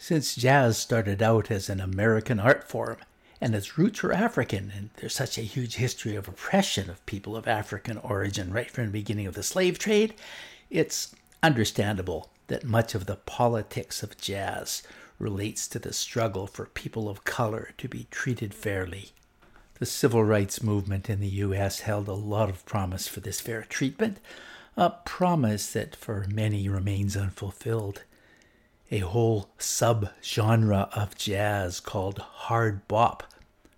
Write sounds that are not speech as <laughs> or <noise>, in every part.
Since jazz started out as an American art form, and its roots are African, and there's such a huge history of oppression of people of African origin right from the beginning of the slave trade, it's understandable that much of the politics of jazz relates to the struggle for people of color to be treated fairly. The civil rights movement in the U.S. held a lot of promise for this fair treatment, a promise that for many remains unfulfilled a whole subgenre of jazz called hard bop,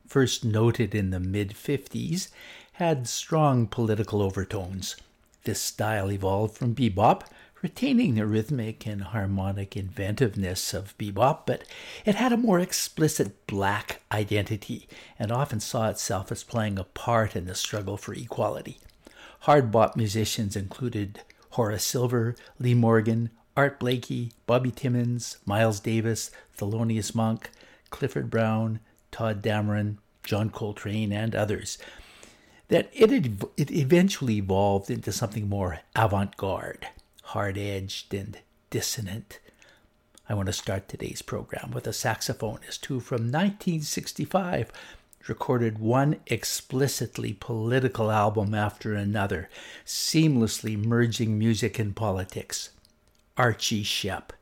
first noted in the mid 50s, had strong political overtones. This style evolved from bebop, retaining the rhythmic and harmonic inventiveness of bebop, but it had a more explicit black identity and often saw itself as playing a part in the struggle for equality. Hard bop musicians included Horace Silver, Lee Morgan, Art Blakey, Bobby Timmons, Miles Davis, Thelonious Monk, Clifford Brown, Tadd Dameron, John Coltrane, and others, that it, it eventually evolved into something more avant garde, hard edged, and dissonant. I want to start today's program with a saxophonist who, from 1965, recorded one explicitly political album after another, seamlessly merging music and politics. Archie Shepp.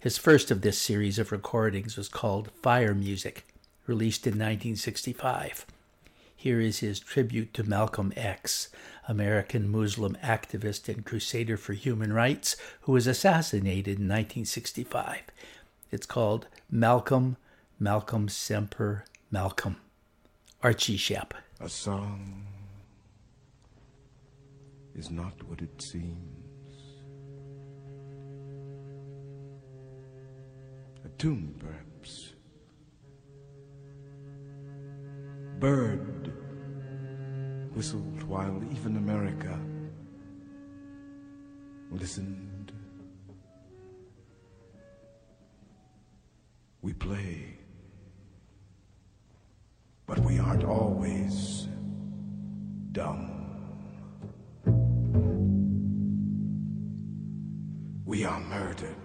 His first of this series of recordings was called Fire Music, released in 1965. Here is his tribute to Malcolm X, American Muslim activist and crusader for human rights, who was assassinated in 1965. It's called Malcolm, Malcolm Semper, Malcolm. Archie Shepp. A song is not what it seems. Tune, perhaps. Bird whistled while even America listened. We play, but we aren't always dumb. We are murdered.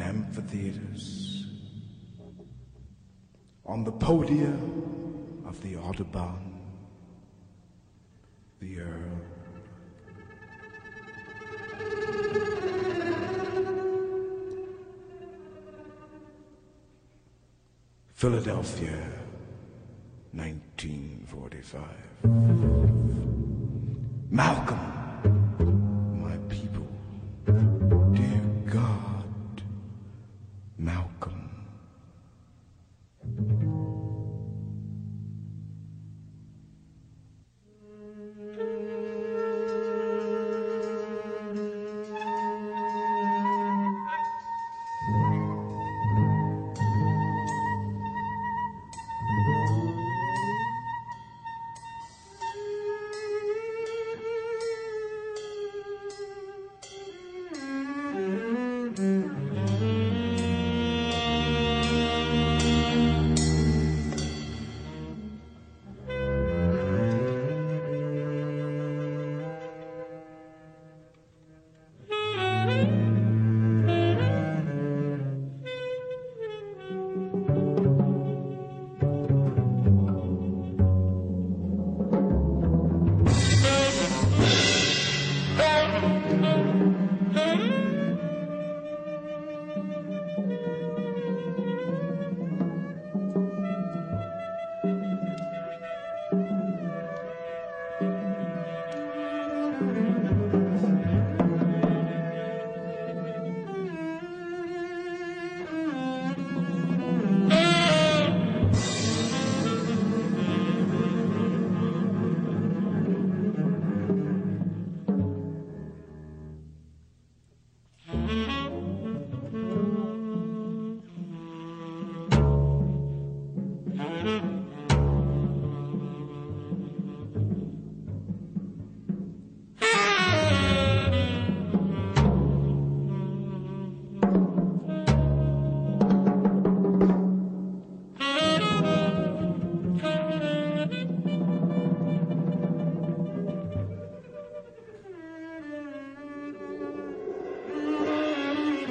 Amphitheaters, on the podia of the Audubon, the Earl. Philadelphia, 1945. Malcolm.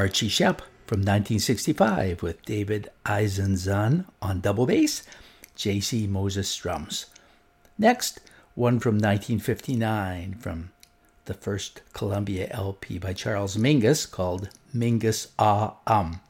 Archie from 1965 with David Izenzon on double bass, J.C. Moses drums. Next, one from 1959 from the first Columbia LP by Charles Mingus called Mingus Ah Um,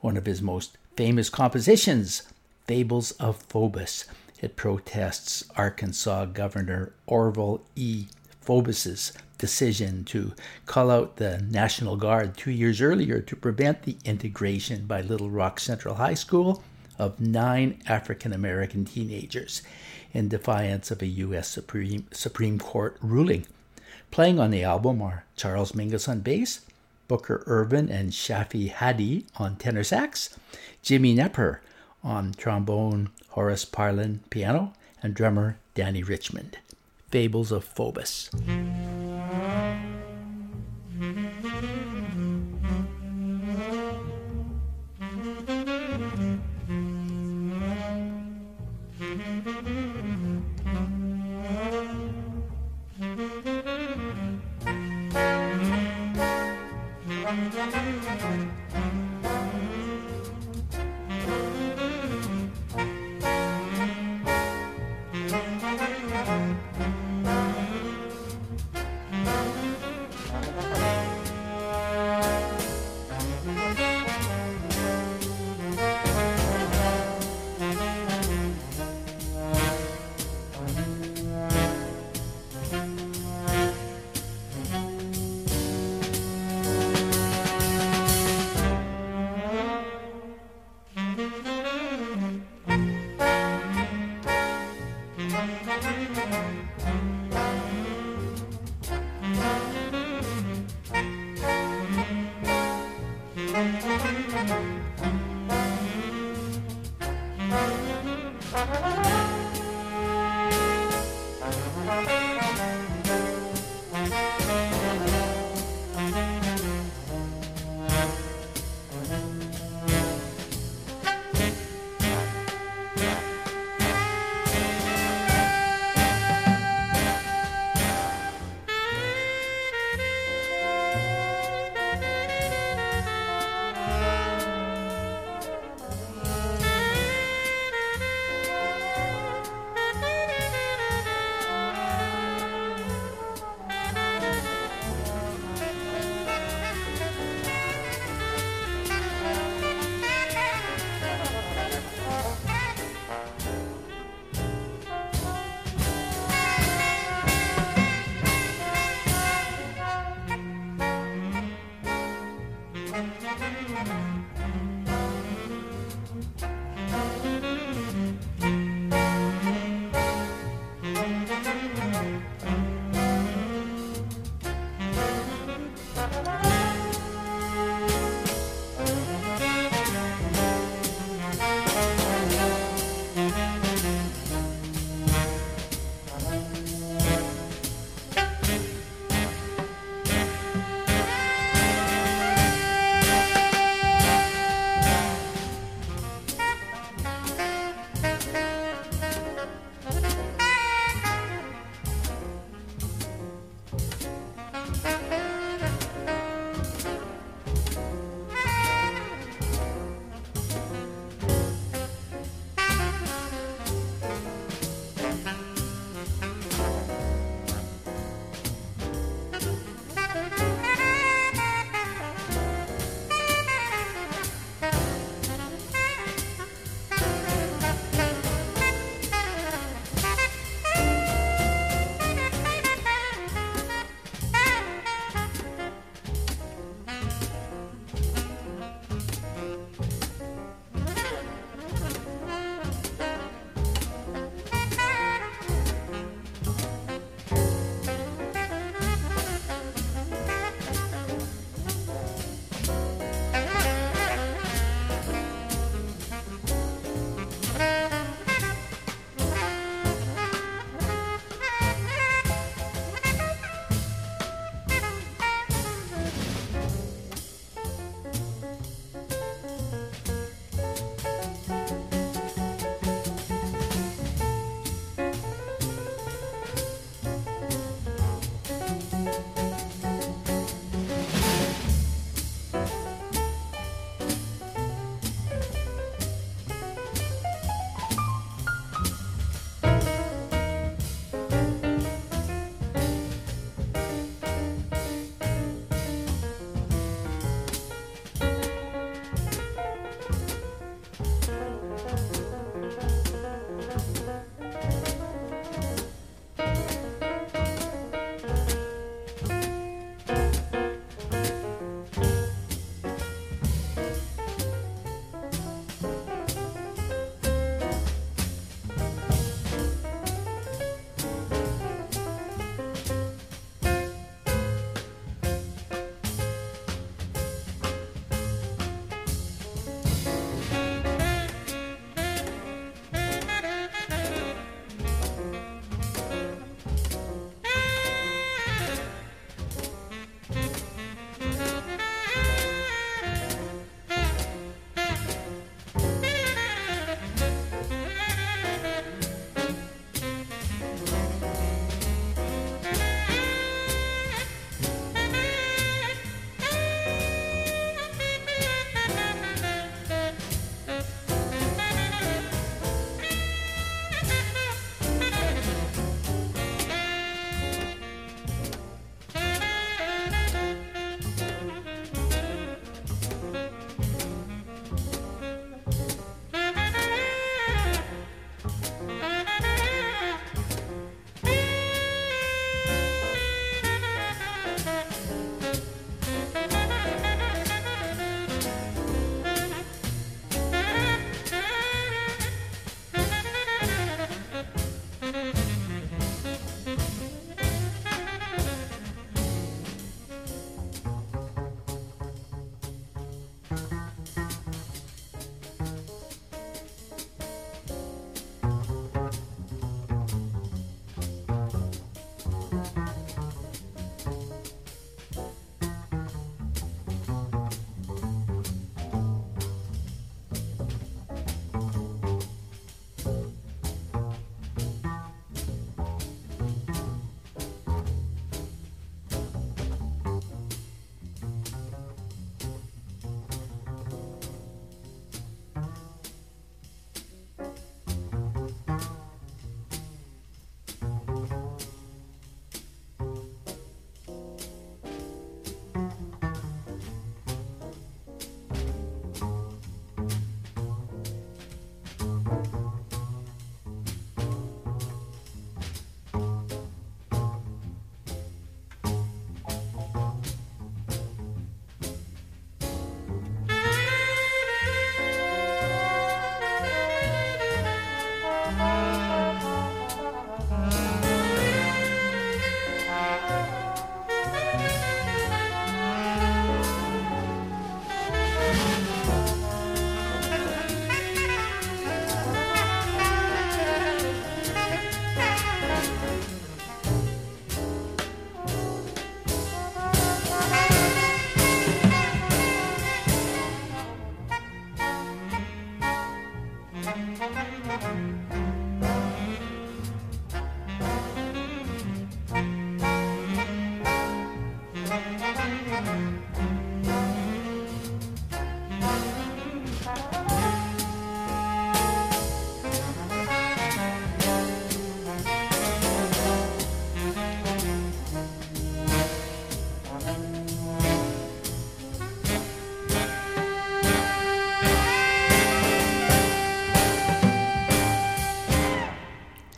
one of his most famous compositions, Fables of Faubus. It protests Arkansas Governor Orval E. Faubus's decision to call out the National Guard two years earlier to prevent the integration by Little Rock Central High School of nine African American teenagers in defiance of a U.S. Supreme, Supreme Court ruling. Playing on the album are Charles Mingus on bass, Booker Ervin and Shafi Hadi on tenor sax, Jimmy Knepper on trombone, Horace Parlan piano, and drummer Dannie Richmond. Fables of Faubus.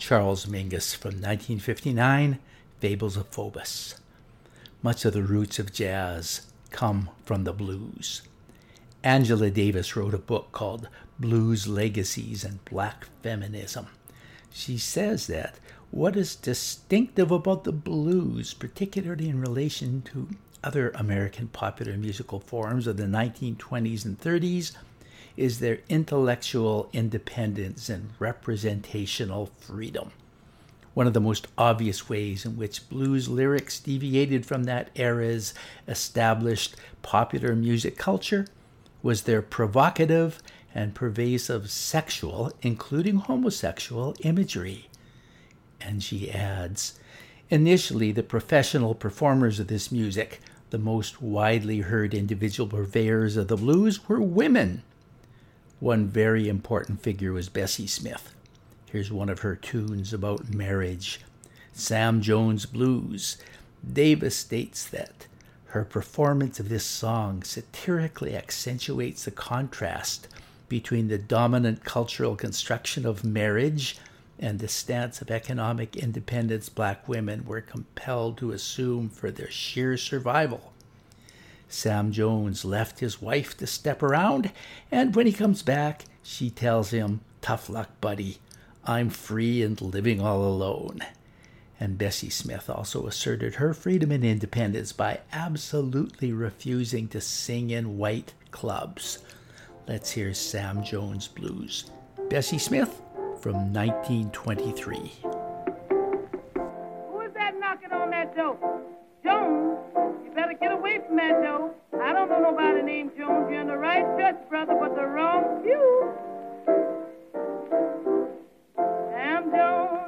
Charles Mingus from 1959, Fables of Faubus. Much of the roots of jazz come from the blues. Angela Davis wrote a book called Blues Legacies and Black Feminism. She says that what is distinctive about the blues, particularly in relation to other American popular musical forms of the 1920s and 30s, is their intellectual independence and representational freedom. One of the most obvious ways in which blues lyrics deviated from that era's established popular music culture was their provocative and pervasive sexual, including homosexual, imagery. And she adds Initially, the professional performers of this music, the most widely heard individual purveyors of the blues, were women. One very important figure was Bessie Smith. Here's one of her tunes about marriage Sam Jones Blues. Davis states that her performance of this song satirically accentuates the contrast between the dominant cultural construction of marriage and the stance of economic independence black women were compelled to assume for their sheer survival. Sam Jones left his wife to step around, and when he comes back, she tells him, Tough luck, buddy. I'm free and living all alone. And Bessie Smith also asserted her freedom and independence by absolutely refusing to sing in white clubs. Let's hear Sam Jones Blues. Bessie Smith from 1923. Who is that knocking on that door? Jones? Better get away from that door. I don't know nobody named Jones. You're in the right church, brother, but the wrong pew. Sam Jones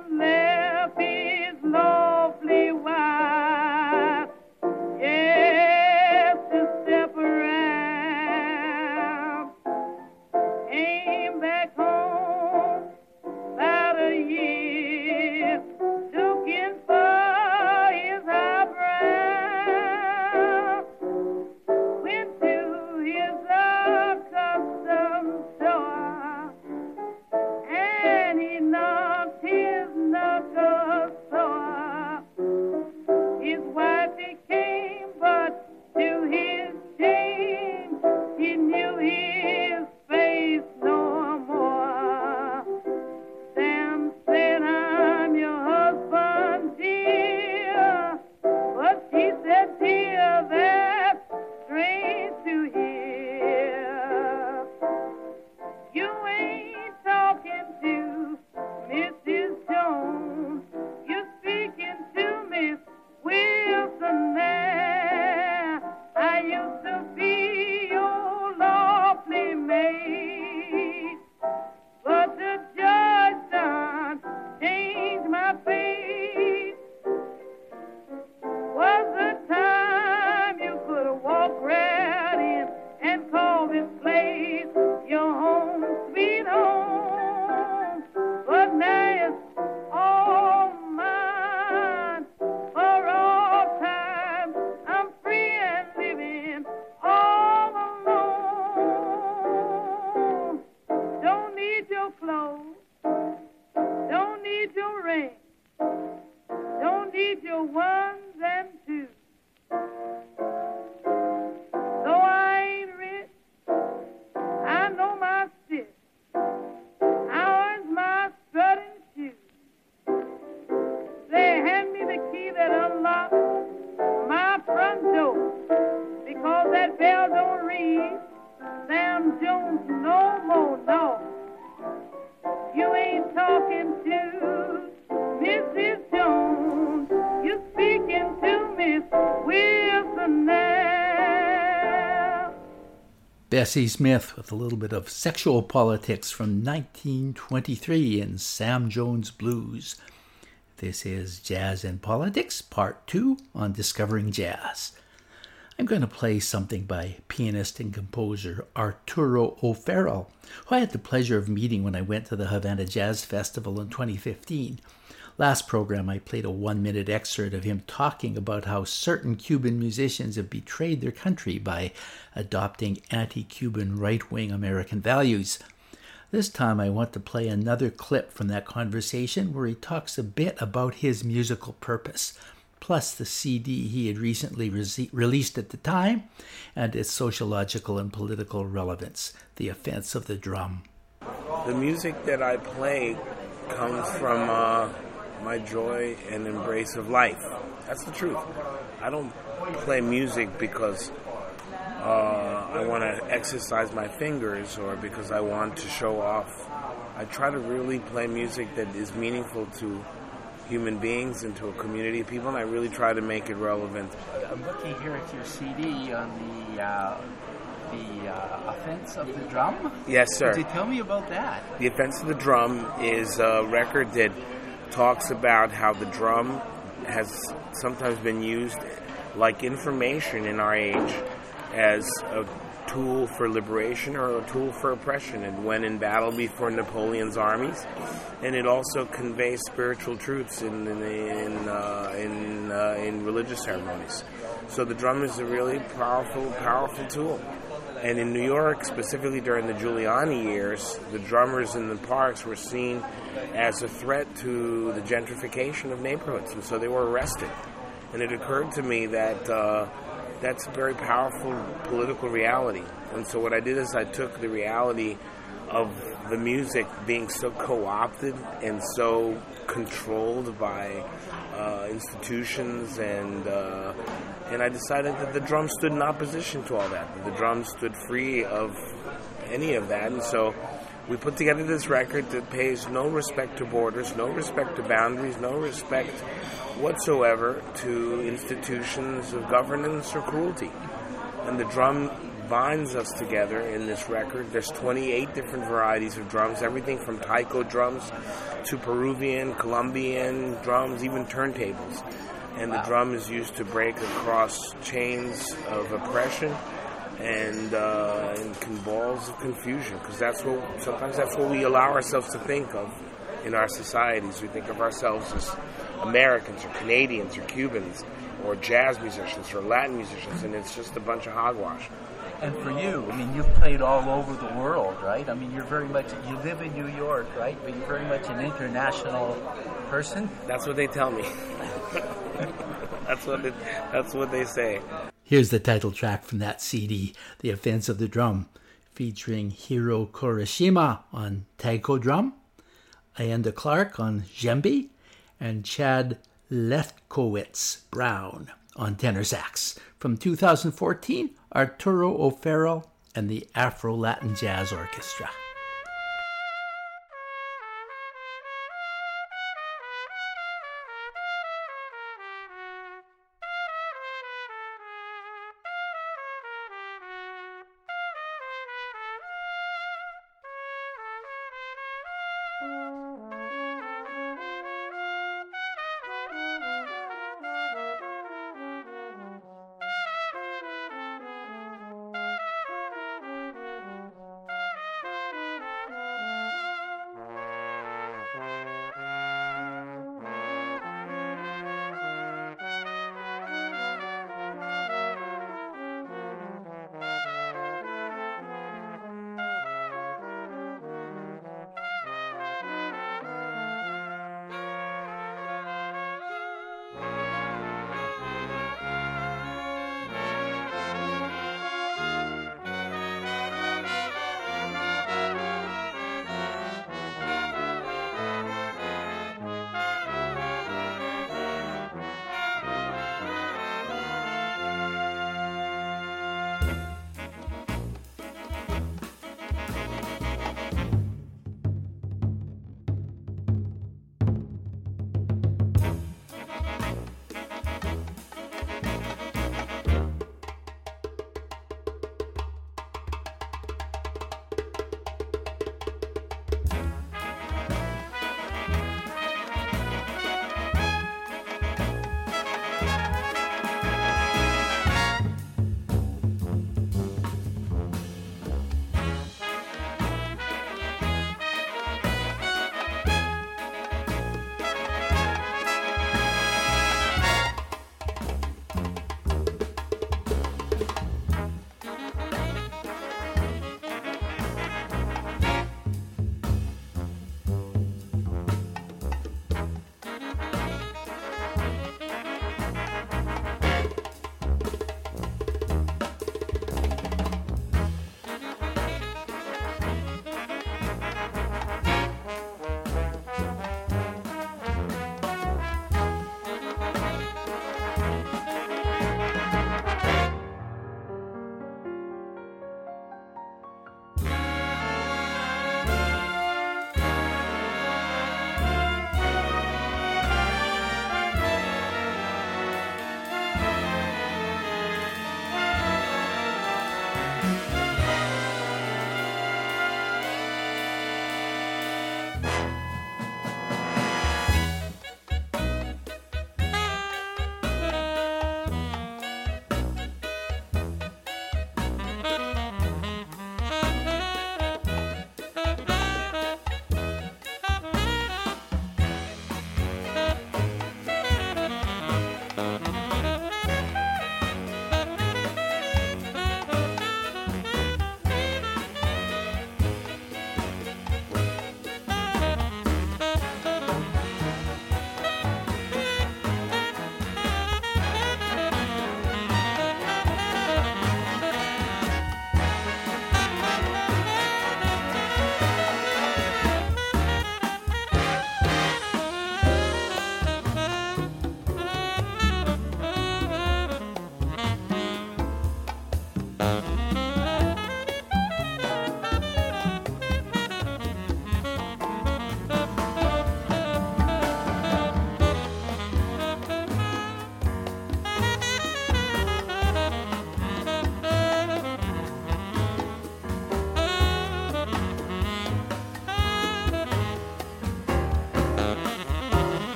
Bessie Smith with a little bit of sexual politics from 1923 in Sam Jones Blues. This is Jazz and Politics, Part 2 on Discovering Jazz. I'm going to play something by pianist and composer Arturo O'Farrill, who I had the pleasure of meeting when I went to the Havana Jazz Festival in 2015. Last program, I played a one minute excerpt of him talking about how certain Cuban musicians have betrayed their country by adopting anti Cuban right wing American values. This time, I want to play another clip from that conversation where he talks a bit about his musical purpose, plus the CD he had recently re- released at the time and its sociological and political relevance The Offense of the Drum. The music that I play comes from. Uh my joy and embrace of life. That's the truth. I don't play music because uh, I want to exercise my fingers or because I want to show off. I try to really play music that is meaningful to human beings and to a community of people, and I really try to make it relevant. I'm looking here at your CD on the uh, the uh, offense of the drum. Yes, sir. Could you tell me about that? The offense of the drum is a record that talks about how the drum has sometimes been used like information in our age as a tool for liberation or a tool for oppression and when in battle before Napoleon's armies. And it also conveys spiritual truths in in in, uh, in, uh, in religious ceremonies. So the drum is a really powerful, powerful tool. And in New York, specifically during the Giuliani years, the drummers in the parks were seen as a threat to the gentrification of neighborhoods, and so they were arrested. And it occurred to me that uh, that's a very powerful political reality. And so what I did is I took the reality of the music being so co-opted and so controlled by uh, institutions and uh, and I decided that the drum stood in opposition to all that. That the drum stood free of any of that, and so we put together this record that pays no respect to borders, no respect to boundaries, no respect whatsoever to institutions of governance or cruelty. And the drum binds us together in this record. There's 28 different varieties of drums, everything from taiko drums to Peruvian, Colombian drums, even turntables. And wow. the drum is used to break across chains of oppression and, uh, and balls of confusion, because that's what sometimes that's what we allow ourselves to think of in our societies. We think of ourselves as Americans or Canadians or Cubans or jazz musicians or Latin musicians, and it's just a bunch of hogwash. And for you, I mean, you've played all over the world, right? I mean, you're very much, you live in New York, right? But you're very much an international person. That's what they tell me. <laughs> that's what it, that's what they say. Here's the title track from that CD, The Offense of the Drum, featuring Hiro Kurashima on taiko drum, Ayanda Clark on djembe, and Chad Lefkowitz Brown on tenor sax. From 2014, Arturo O'Farrill and the Afro Latin Jazz Orchestra.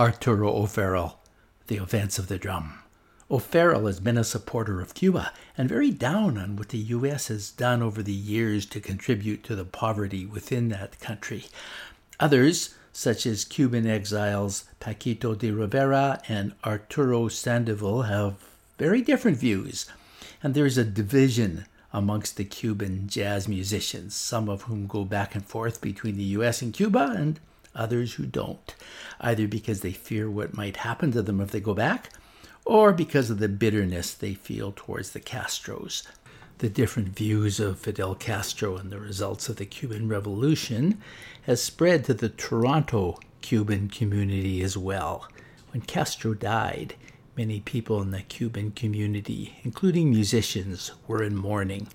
Arturo O'Farrill, The Offense of the Drum. O'Farrill has been a supporter of Cuba and very down on what the U.S. has done over the years to contribute to the poverty within that country. Others, such as Cuban exiles Paquito D'Rivera and Arturo Sandoval, have very different views, and there is a division amongst the Cuban jazz musicians, some of whom go back and forth between the U.S. and Cuba, and others who don't, either because they fear what might happen to them if they go back, or because of the bitterness they feel towards the Castros. The different views of Fidel Castro and the results of the Cuban Revolution has spread to the Toronto Cuban community as well. When Castro died, Many people in the Cuban community, including musicians, were in mourning.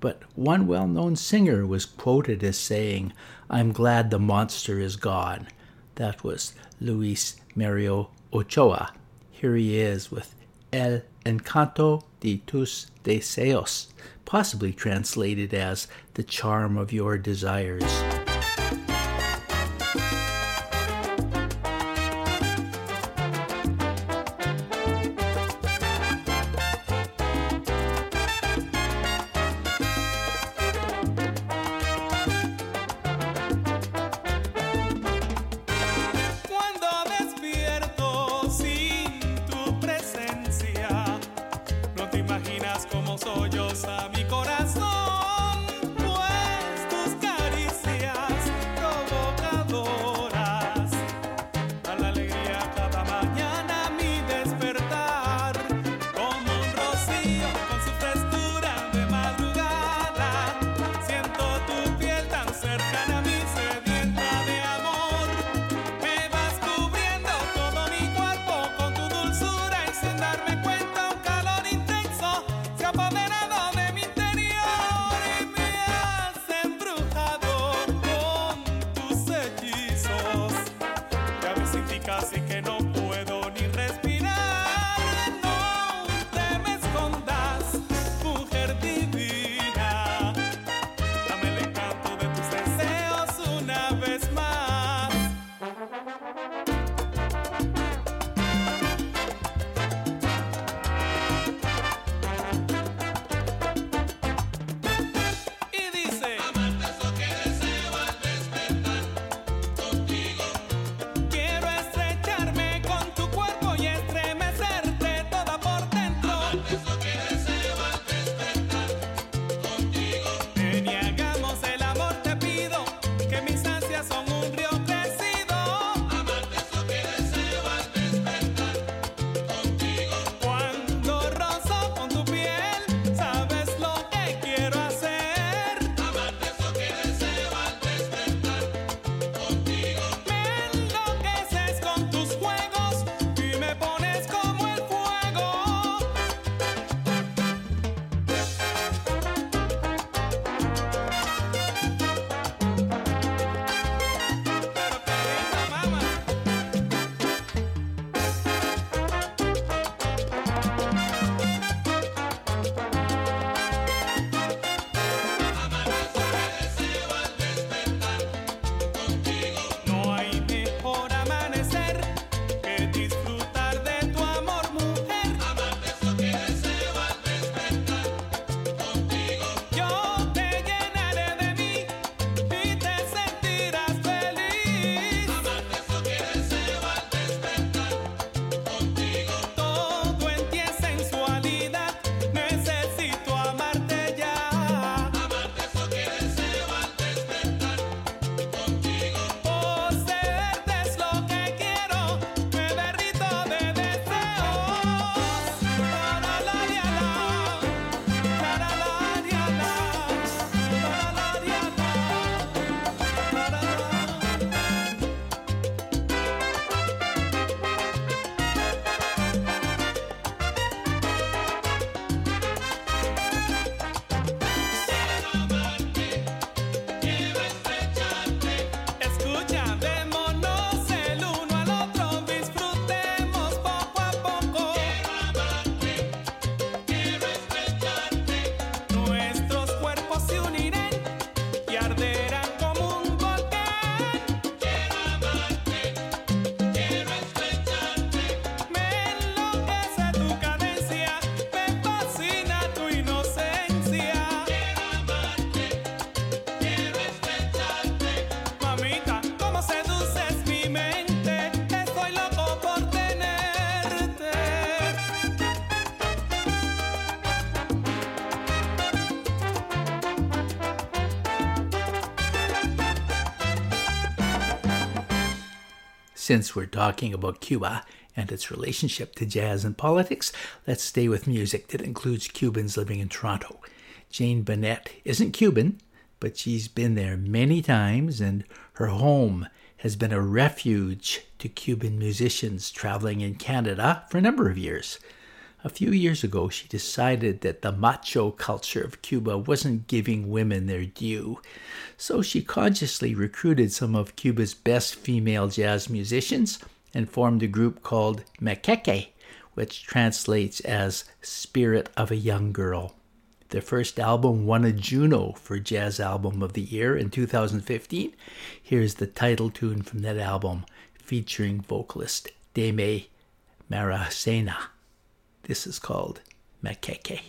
But one well known singer was quoted as saying, I'm glad the monster is gone. That was Luis Mario Ochoa. Here he is with El Encanto de tus deseos, possibly translated as the charm of your desires. casi Since we're talking about Cuba and its relationship to jazz and politics, let's stay with music that includes Cubans living in Toronto. Jane Bunnett isn't Cuban, but she's been there many times, and her home has been a refuge to Cuban musicians traveling in Canada for a number of years. A few years ago, she decided that the macho culture of Cuba wasn't giving women their due, so she consciously recruited some of Cuba's best female jazz musicians and formed a group called Maqueque, which translates as Spirit of a Young Girl. Their first album won a Juno for Jazz Album of the Year in 2015. Here's the title tune from that album featuring vocalist Daymé Arocena. This is called Maqueque.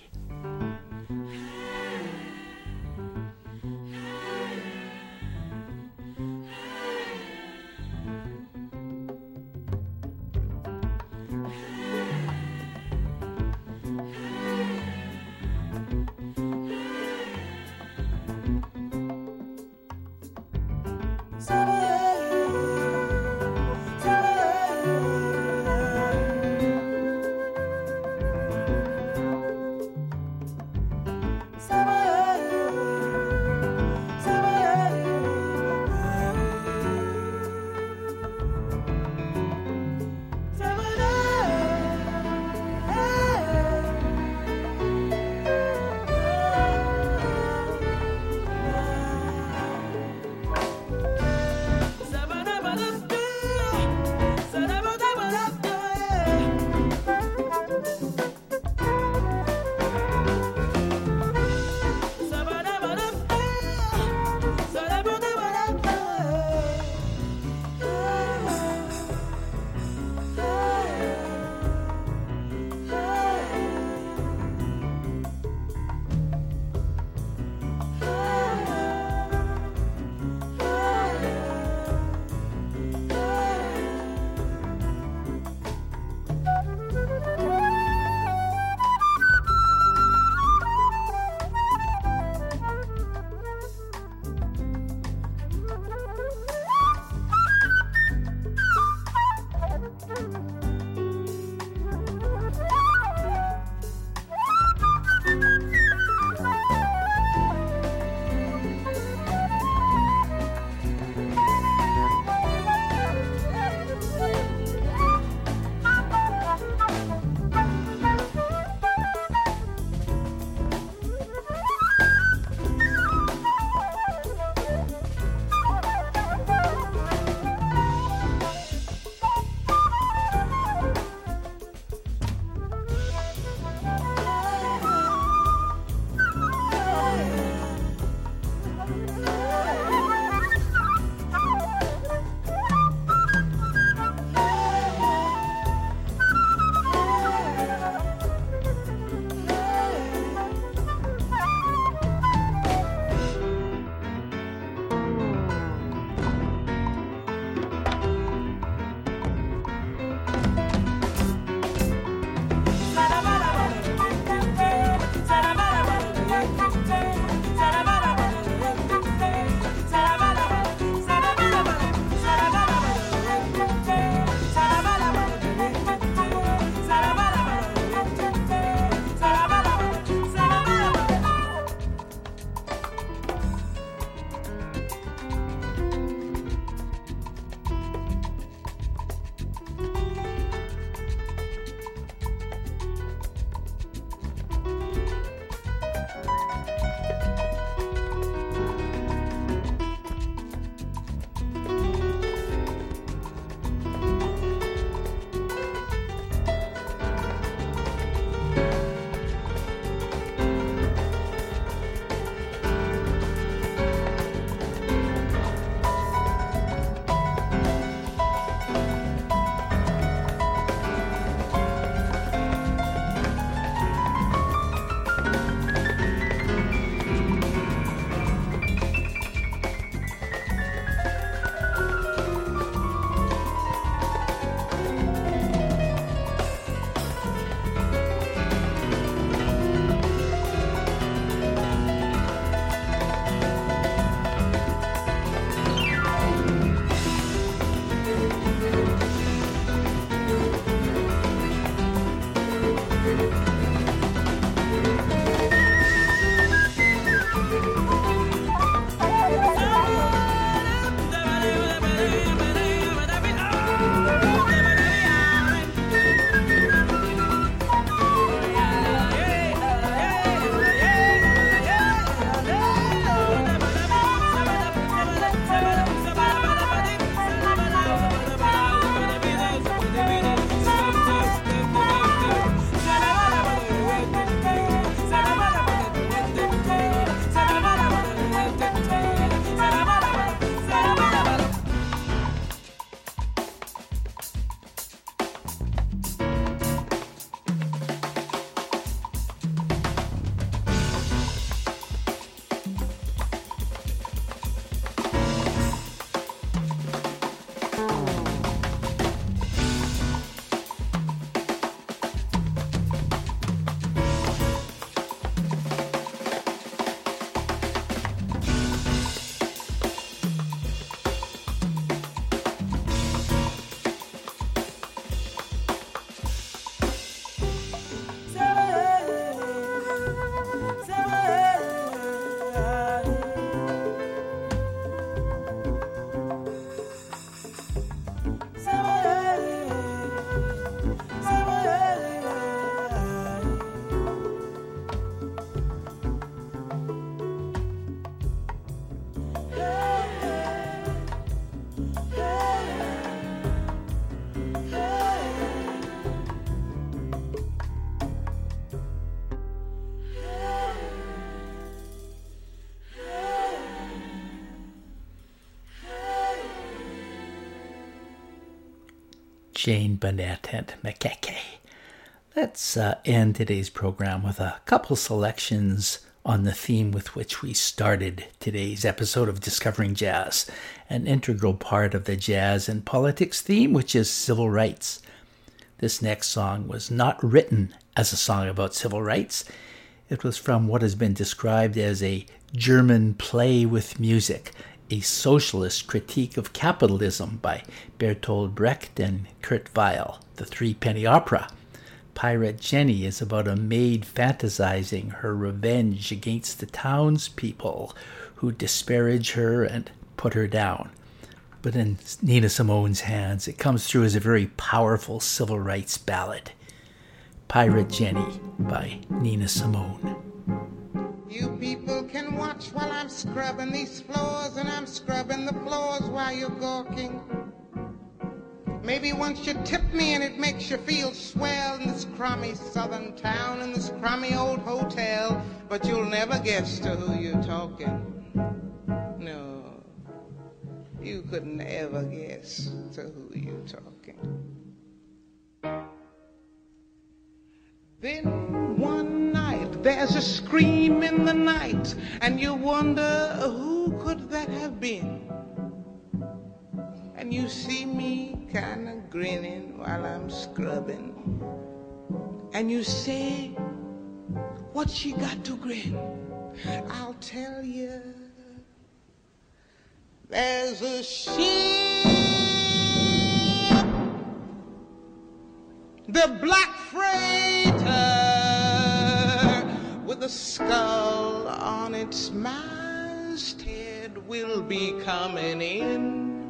Jane Bunnett and Maqueque. Let's uh, end today's program with a couple selections on the theme with which we started today's episode of Discovering Jazz, an integral part of the jazz and politics theme, which is civil rights. This next song was not written as a song about civil rights. It was from what has been described as a German play with music, a socialist critique of capitalism by Bertolt Brecht and Kurt Weill, the Three Penny Opera. Pirate Jenny is about a maid fantasizing her revenge against the townspeople who disparage her and put her down. But in Nina Simone's hands, it comes through as a very powerful civil rights ballad. Pirate Jenny by Nina Simone. You people can watch while I'm scrubbing these floors, and I'm scrubbing the floors while you're gawking. Maybe once you tip me and it makes you feel swell in this crummy southern town, in this crummy old hotel, but you'll never guess to who you're talking. No, you couldn't ever guess to who you're talking. Then one night there's a scream in the night, and you wonder who could that have been? And you see me kind of grinning while I'm scrubbing. And you say, What she got to grin? I'll tell you. There's a ship, the black freighter a skull on its masthead will be coming in.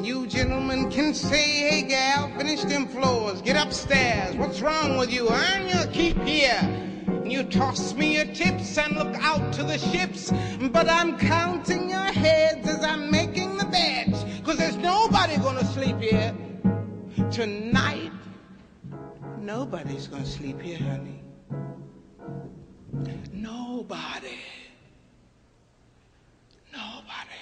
You gentlemen can say, hey gal, finish them floors, get upstairs. What's wrong with you? Earn your keep here. And You toss me your tips and look out to the ships, but I'm counting your heads as I'm making the beds, cause there's nobody gonna sleep here. Tonight, nobody's gonna sleep here, honey. Nobody. Nobody.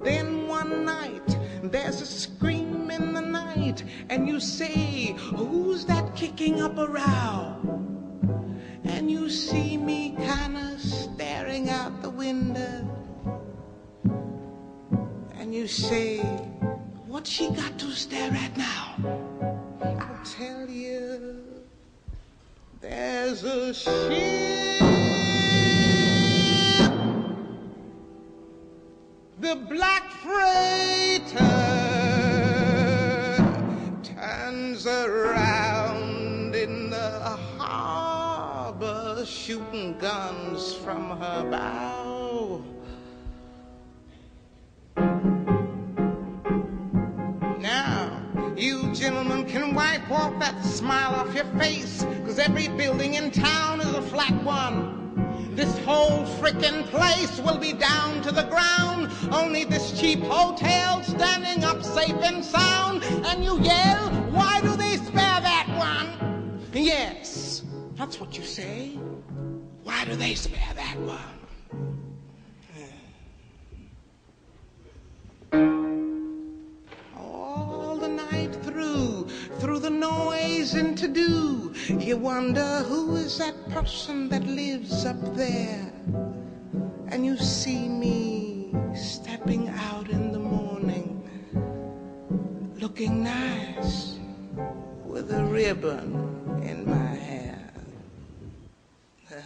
Then one night, there's a scream in the night, and you say, Who's that kicking up a row? And you see me kinda staring out the window, and you say, what she got to stare at now? I'll tell you, there's a ship. The black freighter turns around in the harbor, shooting guns from her bow. Can wipe off that smile off your face, cause every building in town is a flat one. This whole frickin' place will be down to the ground. Only this cheap hotel standing up safe and sound. And you yell, why do they spare that one? Yes, that's what you say. Why do they spare that one? Through, the noise and to do, you wonder who is that person that lives up there. And you see me stepping out in the morning, looking nice with a ribbon in my hair. <laughs>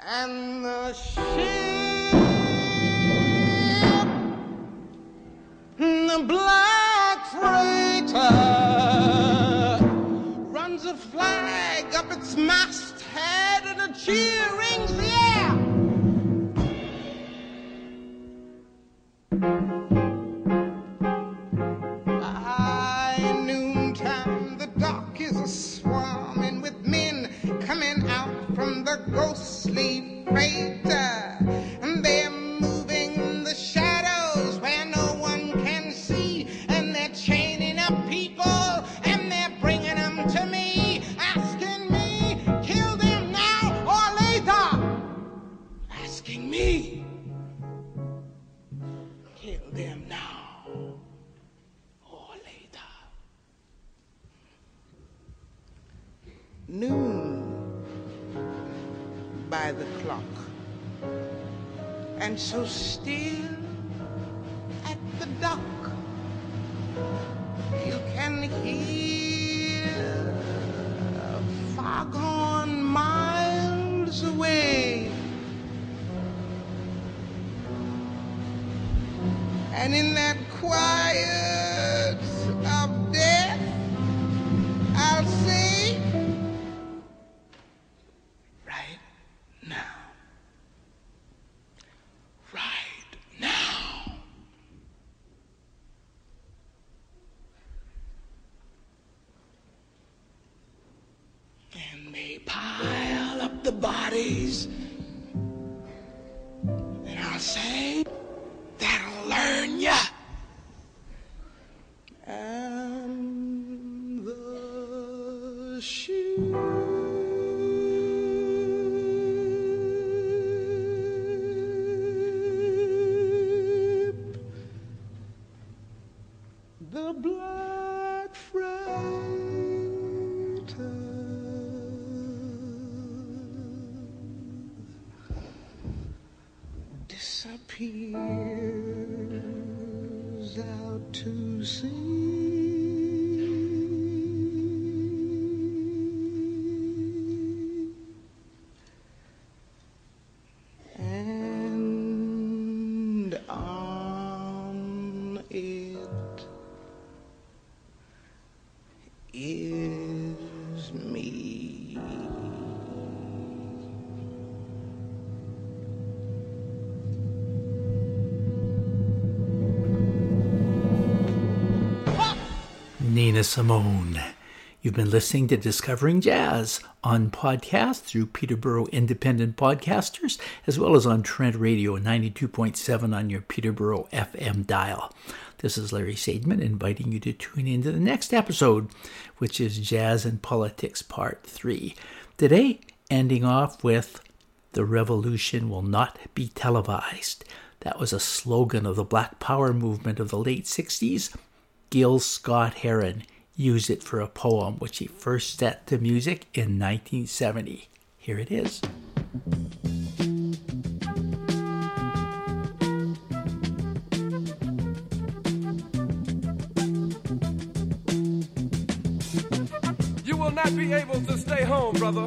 and the ship, the black freighter, runs a flag up its masthead and a cheer rings the air. By noontime, the dock is with men coming out from the ghostly freighter. And so still at the dock, you can hear foghorn miles away. And in that quiet Nina Simone. You've been listening to Discovering Jazz on podcast through Peterborough Independent Podcasters, as well as on Trent Radio 92.7 on your Peterborough FM dial. This is Larry Sadman inviting you to tune into the next episode, which is Jazz and Politics Part 3. Today, ending off with The Revolution Will Not Be Televised. That was a slogan of the Black Power movement of the late 60s. Gil Scott Heron used it for a poem which he first set to music in 1970. Here it is. You will not be able to stay home, brother.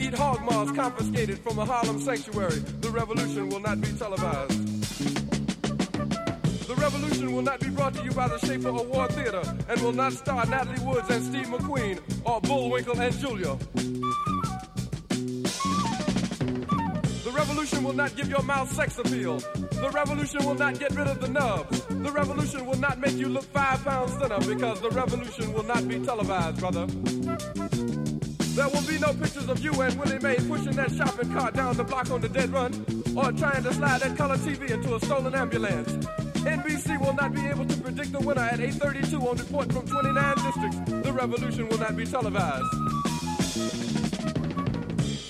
eat hog maws confiscated from a Harlem sanctuary. The revolution will not be televised. The revolution will not be brought to you by the Schaefer Award Theater and will not star Natalie Woods and Steve McQueen or Bullwinkle and Julia. The revolution will not give your mouth sex appeal. The revolution will not get rid of the nubs. The revolution will not make you look five pounds thinner because the revolution will not be televised, brother. There will be no pictures of you and Willie Mae pushing that shopping cart down the block on the dead run or trying to slide that color TV into a stolen ambulance. NBC will not be able to predict the winner at 8:32 on report from 29 districts. The revolution will not be televised.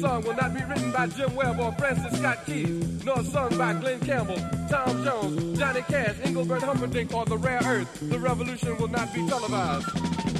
Song will not be written by Jim Webb or Francis Scott Keys, nor sung by Glen Campbell, Tom Jones, Johnny Cash, Engelbert Humperdinck, or The Rare Earth. The revolution will not be televised.